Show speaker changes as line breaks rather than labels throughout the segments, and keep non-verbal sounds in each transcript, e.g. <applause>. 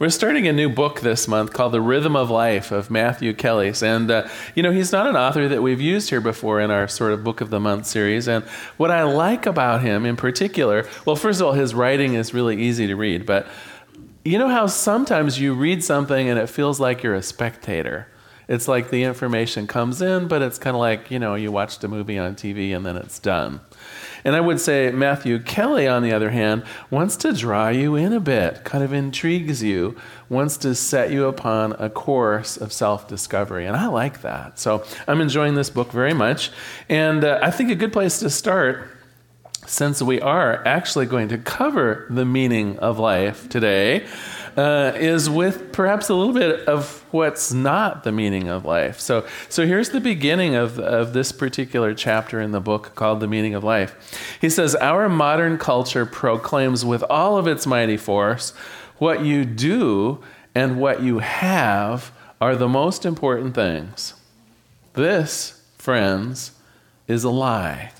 We're starting a new book this month called The Rhythm of Life of Matthew Kelly's. And, uh, you know, he's not an author that we've used here before in our sort of Book of the Month series. And what I like about him in particular, well, first of all, his writing is really easy to read. But you know how sometimes you read something and it feels like you're a spectator? It's like the information comes in, but it's kind of like, you know, you watched a movie on TV and then it's done. And I would say Matthew Kelly, on the other hand, wants to draw you in a bit, kind of intrigues you, wants to set you upon a course of self discovery. And I like that. So I'm enjoying this book very much. And uh, I think a good place to start since we are actually going to cover the meaning of life today, uh, is with perhaps a little bit of what's not the meaning of life. So, so here's the beginning of, of this particular chapter in the book called The Meaning of Life. He says, Our modern culture proclaims with all of its mighty force what you do and what you have are the most important things. This, friends, is a lie.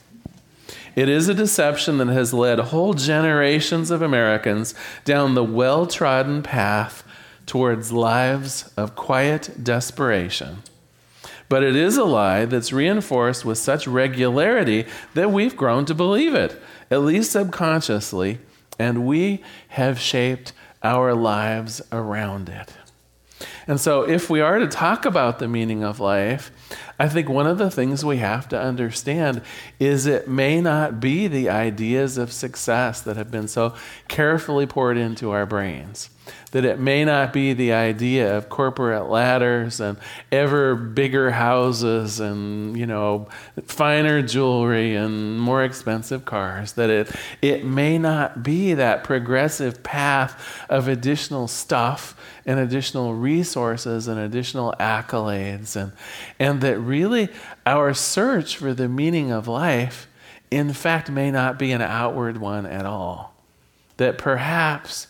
It is a deception that has led whole generations of Americans down the well trodden path towards lives of quiet desperation. But it is a lie that's reinforced with such regularity that we've grown to believe it, at least subconsciously, and we have shaped our lives around it. And so, if we are to talk about the meaning of life, I think one of the things we have to understand is it may not be the ideas of success that have been so carefully poured into our brains. That it may not be the idea of corporate ladders and ever bigger houses and, you know, finer jewelry and more expensive cars. That it, it may not be that progressive path of additional stuff and additional resources and additional accolades. And, and that really our search for the meaning of life, in fact, may not be an outward one at all. That perhaps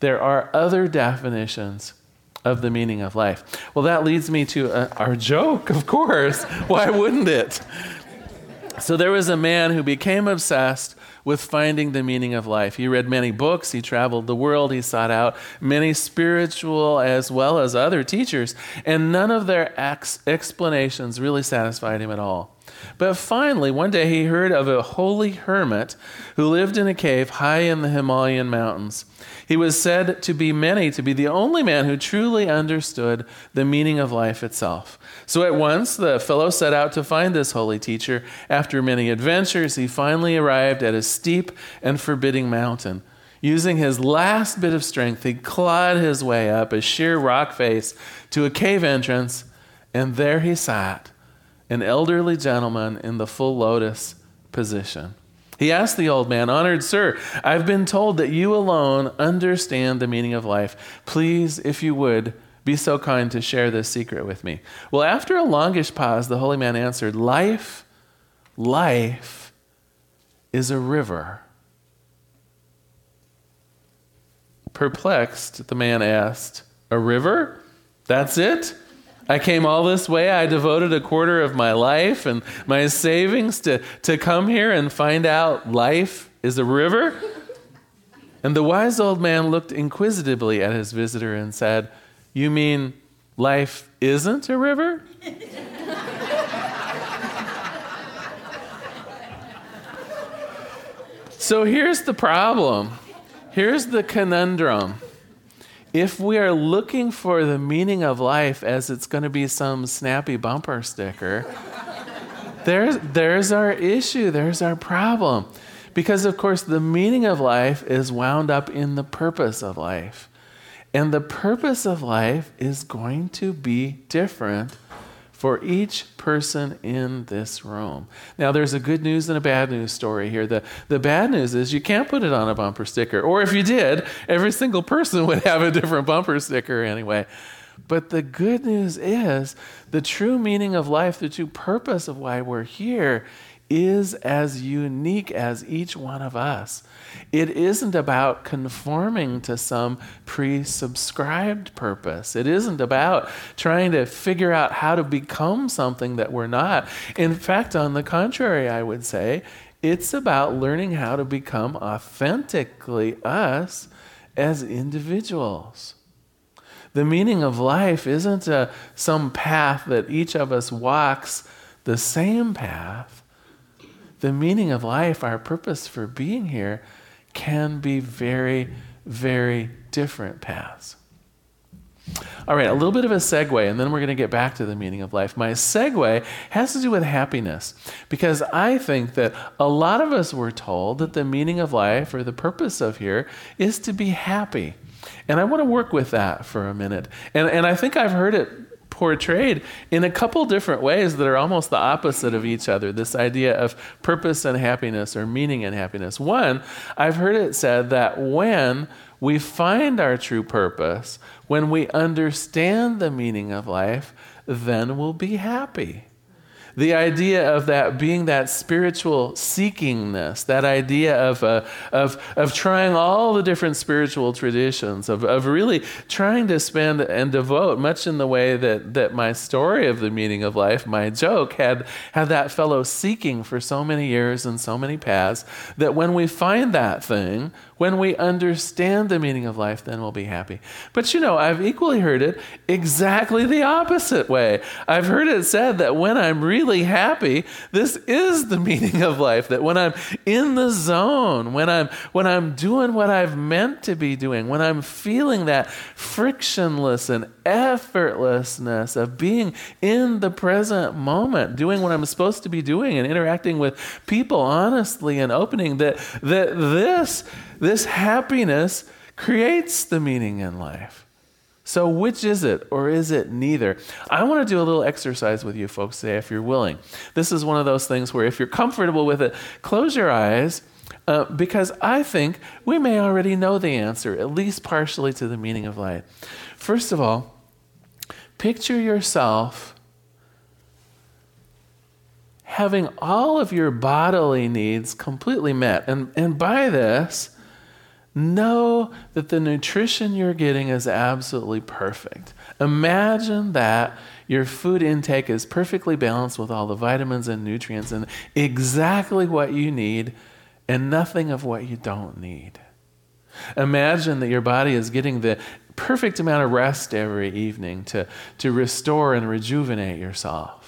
there are other definitions of the meaning of life. Well, that leads me to uh, our joke, of course. <laughs> Why wouldn't it? So there was a man who became obsessed with finding the meaning of life. He read many books, he traveled the world, he sought out many spiritual as well as other teachers, and none of their ex- explanations really satisfied him at all. But finally, one day he heard of a holy hermit who lived in a cave high in the Himalayan mountains. He was said to be many to be the only man who truly understood the meaning of life itself. So at once the fellow set out to find this holy teacher. After many adventures, he finally arrived at a steep and forbidding mountain. Using his last bit of strength, he clawed his way up a sheer rock face to a cave entrance, and there he sat, an elderly gentleman in the full lotus position. He asked the old man, Honored sir, I've been told that you alone understand the meaning of life. Please, if you would, be so kind to share this secret with me. Well, after a longish pause, the holy man answered, Life, life is a river. Perplexed, the man asked, A river? That's it? I came all this way. I devoted a quarter of my life and my savings to, to come here and find out life is a river. And the wise old man looked inquisitively at his visitor and said, You mean life isn't a river? so here's the problem. Here's the conundrum if we are looking for the meaning of life as it's going to be some snappy bumper sticker, <laughs> there's, there's our issue, there's our problem. Because, of course, the meaning of life is wound up in the purpose of life. And the purpose of life is going to be different for each person in this room. Now, there's a good news and a bad news story here. The, the bad news is you can't put it on a bumper sticker. Or if you did, every single person <laughs> would have a different bumper sticker anyway. But the good news is the true meaning of life, the true purpose of why we're here is as unique as each one of us. It isn't about conforming to some pre subscribed purpose. It isn't about trying to figure out how to become something that we're not. In fact, on the contrary, I would say, it's about learning how to become authentically us as individuals. The meaning of life isn't a, some path that each of us walks the same path. The meaning of life, our purpose for being here, can be very, very different paths. All right, a little bit of a segue, and then we're going to get back to the meaning of life. My segue has to do with happiness, because I think that a lot of us were told that the meaning of life or the purpose of here is to be happy. And I want to work with that for a minute. And, and I think I've heard it portrayed in a couple different ways that are almost the opposite of each other this idea of purpose and happiness or meaning and happiness. One, I've heard it said that when we find our true purpose, when we understand the meaning of life, then we'll be happy. The idea of that being that spiritual seekingness, that idea of, uh, of, of trying all the different spiritual traditions, of, of really trying to spend and devote, much in the way that, that my story of the meaning of life, my joke, had, had that fellow seeking for so many years and so many paths, that when we find that thing, when we understand the meaning of life, then we'll be happy. But you know, I've equally heard it exactly the opposite way. I've heard it said that when I'm really happy, this is the <laughs> meaning of life. That when I'm in the zone, when I'm when I'm doing what I've meant to be doing, when I'm feeling that frictionless and effortlessness of being in the present moment, doing what I'm supposed to be doing and interacting with people honestly and opening that that this this happiness creates the meaning in life. So, which is it, or is it neither? I want to do a little exercise with you folks today, if you're willing. This is one of those things where, if you're comfortable with it, close your eyes, uh, because I think we may already know the answer, at least partially, to the meaning of life. First of all, picture yourself having all of your bodily needs completely met. And, and by this, know that the nutrition you're getting is absolutely perfect. Imagine that your food intake is perfectly balanced with all the vitamins and nutrients and exactly what you need and nothing of what you don't need. Imagine that your body is getting the perfect amount of rest every evening to, to restore and rejuvenate yourself.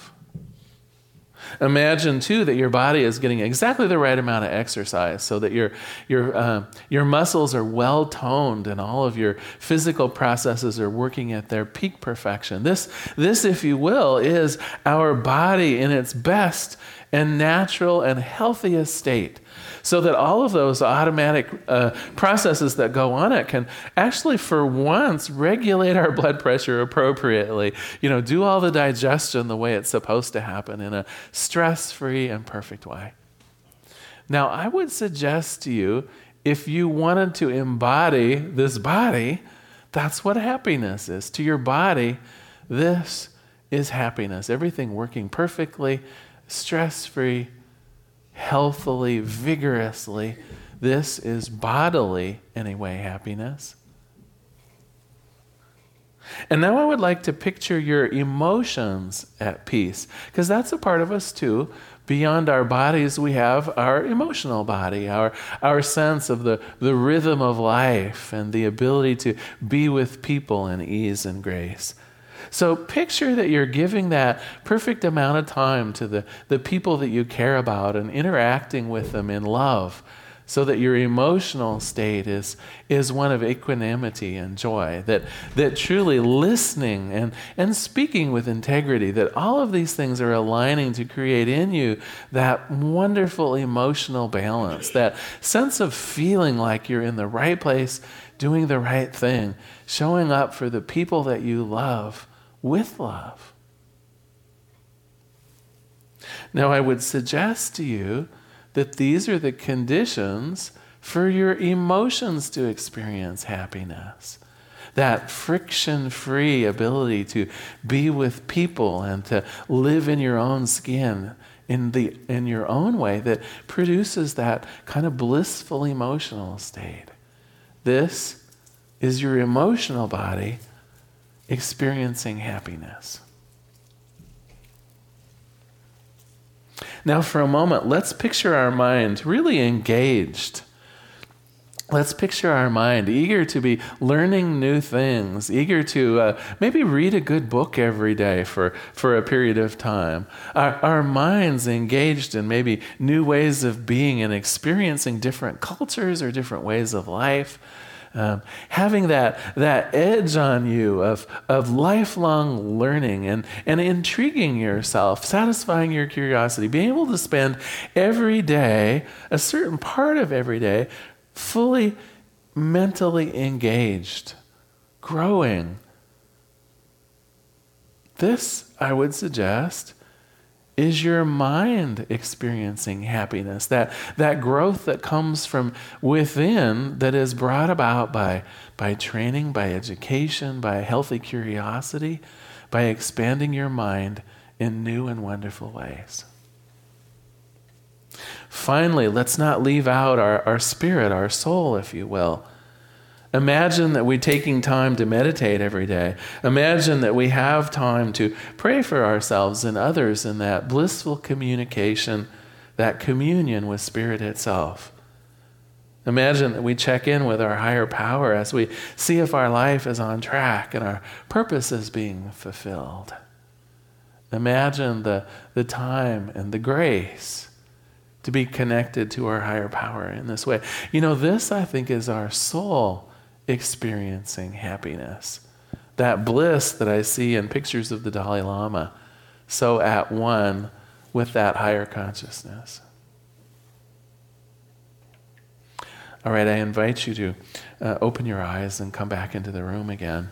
Imagine too that your body is getting exactly the right amount of exercise so that your, your, uh, your muscles are well toned and all of your physical processes are working at their peak perfection. This, this, if you will, is our body in its best and natural and healthiest state so that all of those automatic uh, processes that go on it can actually, for once, regulate our blood pressure appropriately. You know, do all the digestion the way it's supposed to happen in a stress free and perfect way. Now, I would suggest to you if you wanted to embody this body, that's what happiness is. To your body, this is happiness. Everything working perfectly, stress free, healthily, vigorously. This is bodily, anyway, happiness. And now I would like to picture your emotions at peace, because that's a part of us too. Beyond our bodies, we have our emotional body, our, our sense of the, the rhythm of life and the ability to be with people in ease and grace. So picture that you're giving that perfect amount of time to the, the people that you care about and interacting with them in love so that your emotional state is, is one of equanimity and joy, that, that truly listening and, and speaking with integrity, that all of these things are aligning to create in you that wonderful emotional balance, that sense of feeling like you're in the right place, doing the right thing, showing up for the people that you love with love. Now, I would suggest to you that these are the conditions for your emotions to experience happiness. that friction free ability to be with people and to live in your own skin in, the, in your own way that produces that kind of blissful emotional state. This is your emotional body experiencing happiness. Now, for a moment, let's picture our mind really engaged Let's picture our mind eager to be learning new things, eager to uh, maybe read a good book every day for, for a period of time. Our, our minds engaged in maybe new ways of being and experiencing different cultures or different ways of life. Um, having that, that edge on you of, of lifelong learning and, and intriguing yourself, satisfying your curiosity, being able to spend every day, a certain part of every day, fully mentally engaged, growing. This, I would suggest, is your mind experiencing happiness that that growth that comes from within that is brought about by by training by education by healthy curiosity by expanding your mind in new and wonderful ways Finally, let's not leave out our, our spirit, our soul, if you will. Imagine that we're taking time to meditate every day. Imagine that we have time to pray for ourselves and others in that blissful communication, that communion with Spirit itself. Imagine that we check in with our higher power as we see if our life is on track and our purpose is being fulfilled. Imagine the, the time and the grace to be connected to our higher power in this way. You know, this, I think, is our soul experiencing happiness. That bliss that I see in pictures of the Dalai Lama, so at one with that higher consciousness. All right, I invite you to uh, open your eyes and come back into the room again.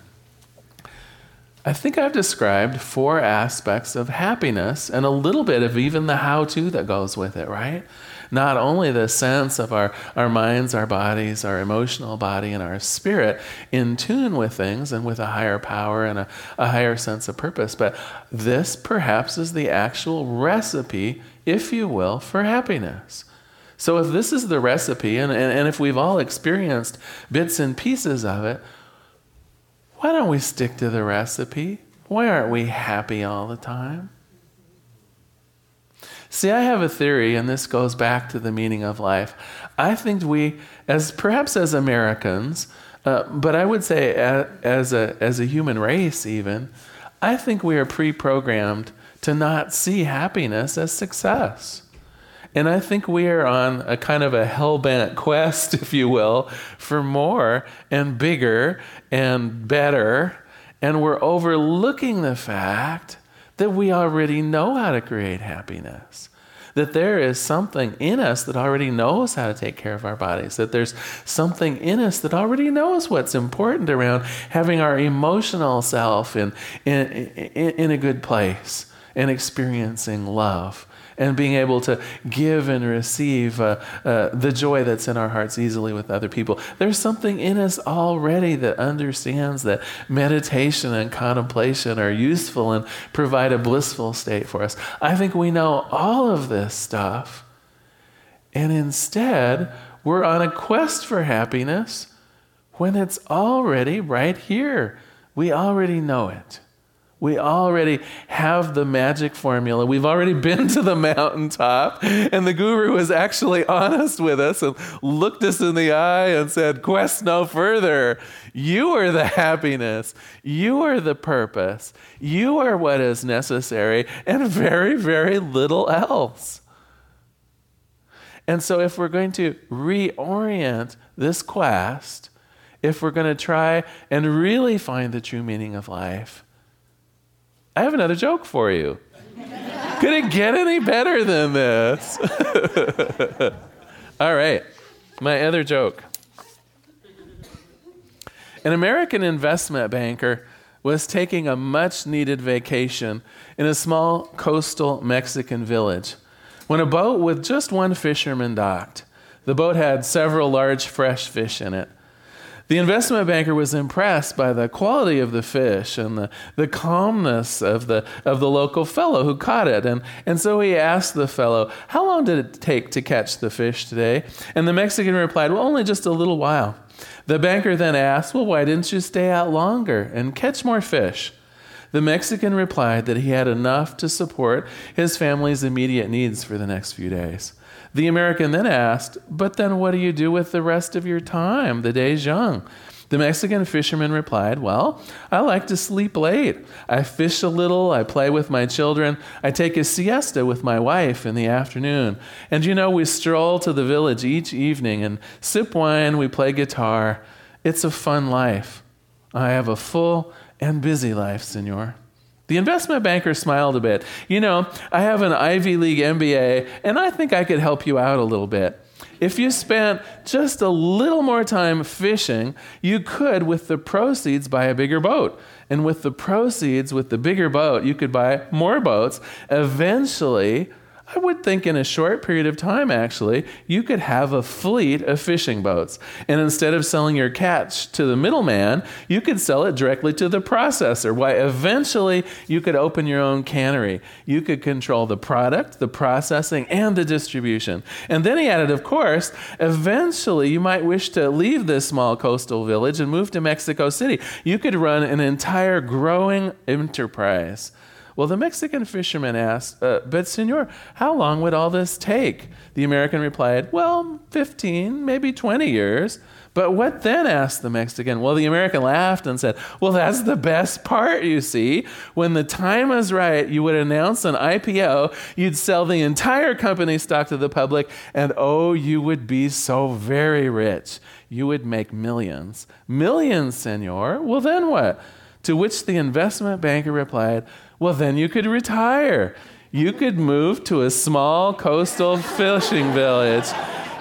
I think I've described four aspects of happiness and a little bit of even the how to that goes with it, right? Not only the sense of our, our minds, our bodies, our emotional body, and our spirit in tune with things and with a higher power and a, a higher sense of purpose, but this perhaps is the actual recipe, if you will, for happiness. So if this is the recipe, and, and, and if we've all experienced bits and pieces of it, why don't we stick to the recipe? Why aren't we happy all the time? See, I have a theory, and this goes back to the meaning of life. I think we, as perhaps as Americans, uh, but I would say as, as, a, as a human race, even, I think we are pre programmed to not see happiness as success. And I think we are on a kind of a hell bent quest, <laughs> if you will, for more and bigger and better. And we're overlooking the fact that we already know how to create happiness. That there is something in us that already knows how to take care of our bodies. That there's something in us that already knows what's important around having our emotional self in, in, in, in a good place and experiencing love and being able to give and receive uh, uh, the joy that's in our hearts easily with other people. There's something in us already that understands that meditation and contemplation are useful and provide a blissful state for us. I think we know all of this stuff, and instead, we're on a quest for happiness when it's already right here. We already know it. We already have the magic formula. We've already <laughs> been to the mountaintop, and the guru was actually honest with us and looked us in the eye and said, Quest no further. You are the happiness. You are the purpose. You are what is necessary, and very, very little else. And so, if we're going to reorient this quest, if we're going to try and really find the true meaning of life, I have another joke for you. Could it get any better than this? <laughs> All right, my other joke. An American investment banker was taking a much needed vacation in a small coastal Mexican village when a boat with just one fisherman docked. The boat had several large fresh fish in it. The investment banker was impressed by the quality of the fish and the, the calmness of the, of the local fellow who caught it. And, and so he asked the fellow, How long did it take to catch the fish today? And the Mexican replied, Well, only just a little while. The banker then asked, Well, why didn't you stay out longer and catch more fish? The Mexican replied that he had enough to support his family's immediate needs for the next few days. The American then asked, But then what do you do with the rest of your time? The day's young. The Mexican fisherman replied, Well, I like to sleep late. I fish a little, I play with my children, I take a siesta with my wife in the afternoon. And you know, we stroll to the village each evening and sip wine, we play guitar. It's a fun life. I have a full and busy life, senor. The investment banker smiled a bit. You know, I have an Ivy League MBA, and I think I could help you out a little bit. If you spent just a little more time fishing, you could, with the proceeds, buy a bigger boat. And with the proceeds, with the bigger boat, you could buy more boats. Eventually, I would think in a short period of time, actually, you could have a fleet of fishing boats. And instead of selling your catch to the middleman, you could sell it directly to the processor. Why, eventually, you could open your own cannery. You could control the product, the processing, and the distribution. And then he added, of course, eventually, you might wish to leave this small coastal village and move to Mexico City. You could run an entire growing enterprise. Well, the Mexican fisherman asked, uh, But, senor, how long would all this take? The American replied, Well, 15, maybe 20 years. But what then? asked the Mexican. Well, the American laughed and said, Well, that's the best part, you see. When the time is right, you would announce an IPO, you'd sell the entire company stock to the public, and oh, you would be so very rich. You would make millions. Millions, senor. Well, then what? To which the investment banker replied, well, then you could retire. You could move to a small coastal fishing village.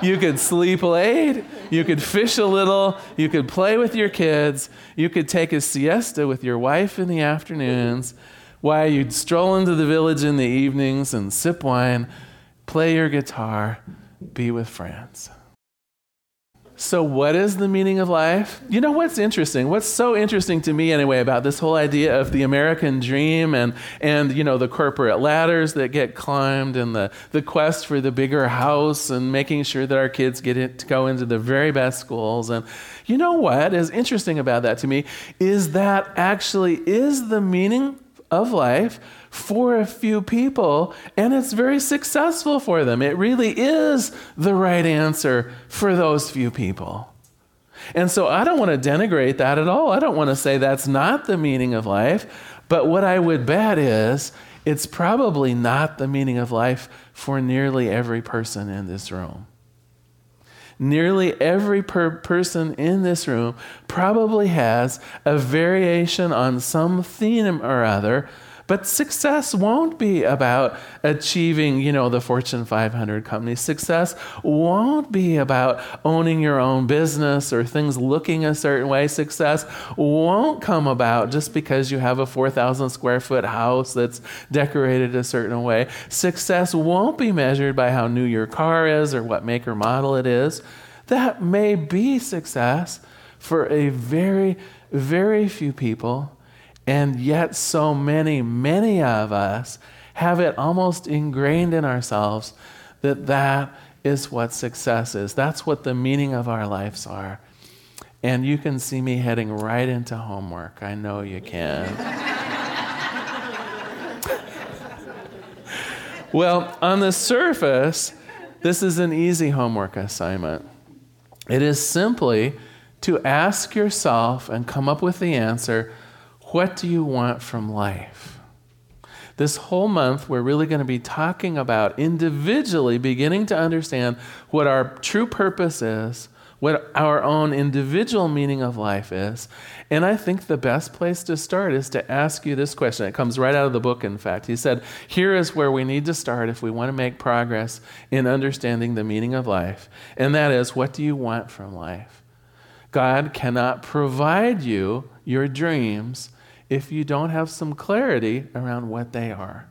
You could sleep late. You could fish a little. You could play with your kids. You could take a siesta with your wife in the afternoons. Why, you'd stroll into the village in the evenings and sip wine, play your guitar, be with friends. So, what is the meaning of life? You know what's interesting? What's so interesting to me, anyway, about this whole idea of the American dream and, and you know, the corporate ladders that get climbed and the, the quest for the bigger house and making sure that our kids get it, to go into the very best schools. And you know what is interesting about that to me is that actually is the meaning of life for a few people, and it's very successful for them. It really is the right answer for those few people. And so I don't want to denigrate that at all. I don't want to say that's not the meaning of life. But what I would bet is it's probably not the meaning of life for nearly every person in this room. Nearly every per- person in this room probably has a variation on some theme or other but success won't be about achieving, you know, the Fortune 500 company. Success won't be about owning your own business or things looking a certain way. Success won't come about just because you have a 4,000 square foot house that's decorated a certain way. Success won't be measured by how new your car is or what make or model it is. That may be success for a very, very few people and yet, so many, many of us have it almost ingrained in ourselves that that is what success is. That's what the meaning of our lives are. And you can see me heading right into homework. I know you can. <laughs> well, on the surface, this is an easy homework assignment. It is simply to ask yourself and come up with the answer what do you want from life? This whole month, we're really going to be talking about individually beginning to understand what our true purpose is, what our own individual meaning of life is. And I think the best place to start is to ask you this question. It comes right out of the book, in fact. He said, Here is where we need to start if we want to make progress in understanding the meaning of life. And that is, what do you want from life? God cannot provide you your dreams if you don't have some clarity around what they are.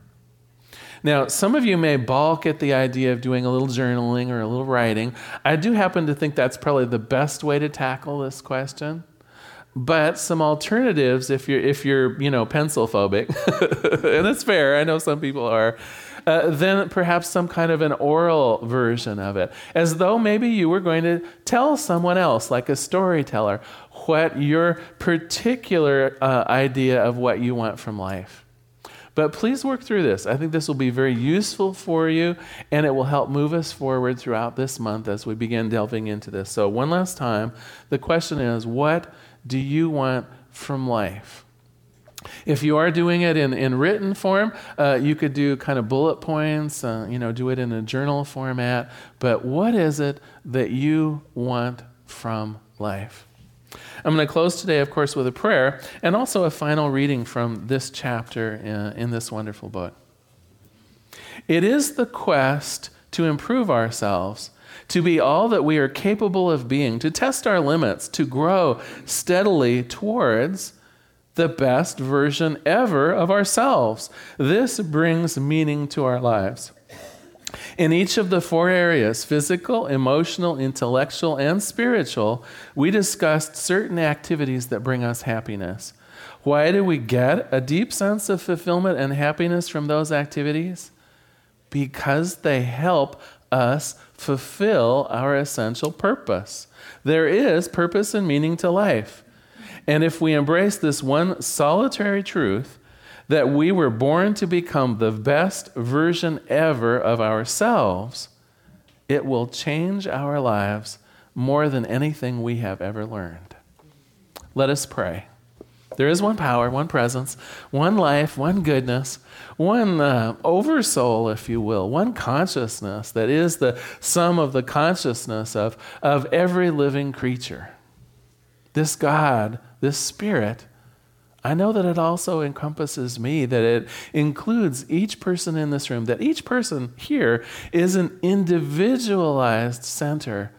Now, some of you may balk at the idea of doing a little journaling or a little writing. I do happen to think that's probably the best way to tackle this question. But some alternatives, if you're if you're you know pencil phobic, <laughs> and it's fair, I know some people are, uh, then perhaps some kind of an oral version of it, as though maybe you were going to tell someone else, like a storyteller, what your particular uh, idea of what you want from life. But please work through this. I think this will be very useful for you, and it will help move us forward throughout this month as we begin delving into this. So, one last time, the question is what do you want from life? If you are doing it in, in written form, uh, you could do kind of bullet points, uh, you know, do it in a journal format. But what is it that you want from life? I'm going to close today, of course, with a prayer and also a final reading from this chapter in, uh, in this wonderful book. It is the quest to improve ourselves to be all that we are capable of being, to test our limits, to grow steadily towards the best version ever of ourselves. This brings meaning to our lives. In each of the four areas physical, emotional, intellectual, and spiritual we discussed certain activities that bring us happiness. Why do we get a deep sense of fulfillment and happiness from those activities? Because they help us fulfill our essential purpose. There is purpose and meaning to life. And if we embrace this one solitary truth, that we were born to become the best version ever of ourselves, it will change our lives more than anything we have ever learned. Let us pray. There is one power, one presence, one life, one goodness, one uh, oversoul, if you will, one consciousness that is the sum of the consciousness of, of every living creature. This God, this Spirit, I know that it also encompasses me, that it includes each person in this room, that each person here is an individualized center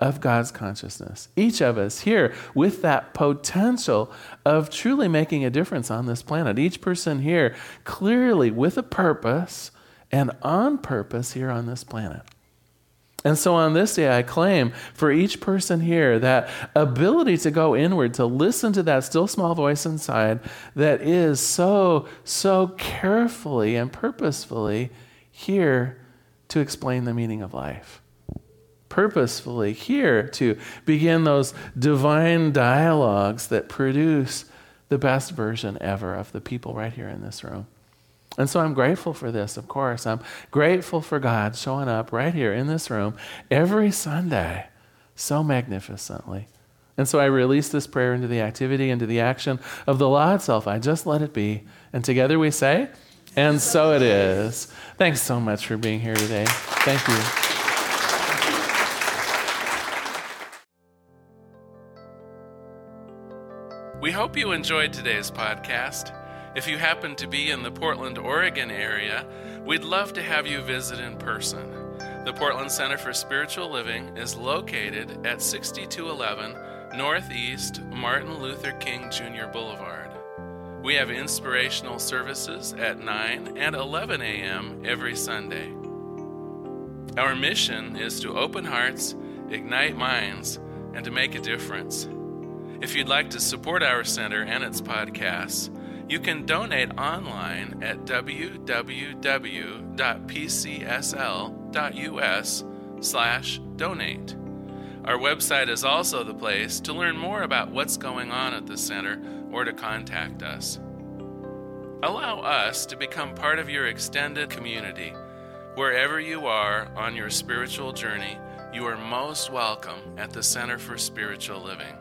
of God's consciousness. Each of us here with that potential of truly making a difference on this planet. Each person here clearly with a purpose and on purpose here on this planet. And so on this day, I claim for each person here that ability to go inward, to listen to that still small voice inside that is so, so carefully and purposefully here to explain the meaning of life purposefully here to begin those divine dialogues that produce the best version ever of the people right here in this room. And so I'm grateful for this, of course. I'm grateful for God showing up right here in this room every Sunday so magnificently. And so I release this prayer into the activity, into the action of the law itself. I just let it be. And together we say, and so it is. Thanks so much for being here today. Thank you.
We hope you enjoyed today's podcast. If you happen to be in the Portland, Oregon area, we'd love to have you visit in person. The Portland Center for Spiritual Living is located at 6211 Northeast Martin Luther King Jr. Boulevard. We have inspirational services at 9 and 11 a.m. every Sunday. Our mission is to open hearts, ignite minds, and to make a difference. If you'd like to support our center and its podcasts, you can donate online at www.pcsl.us slash donate. Our website is also the place to learn more about what's going on at the center or to contact us. Allow us to become part of your extended community. Wherever you are on your spiritual journey, you are most welcome at the Center for Spiritual Living.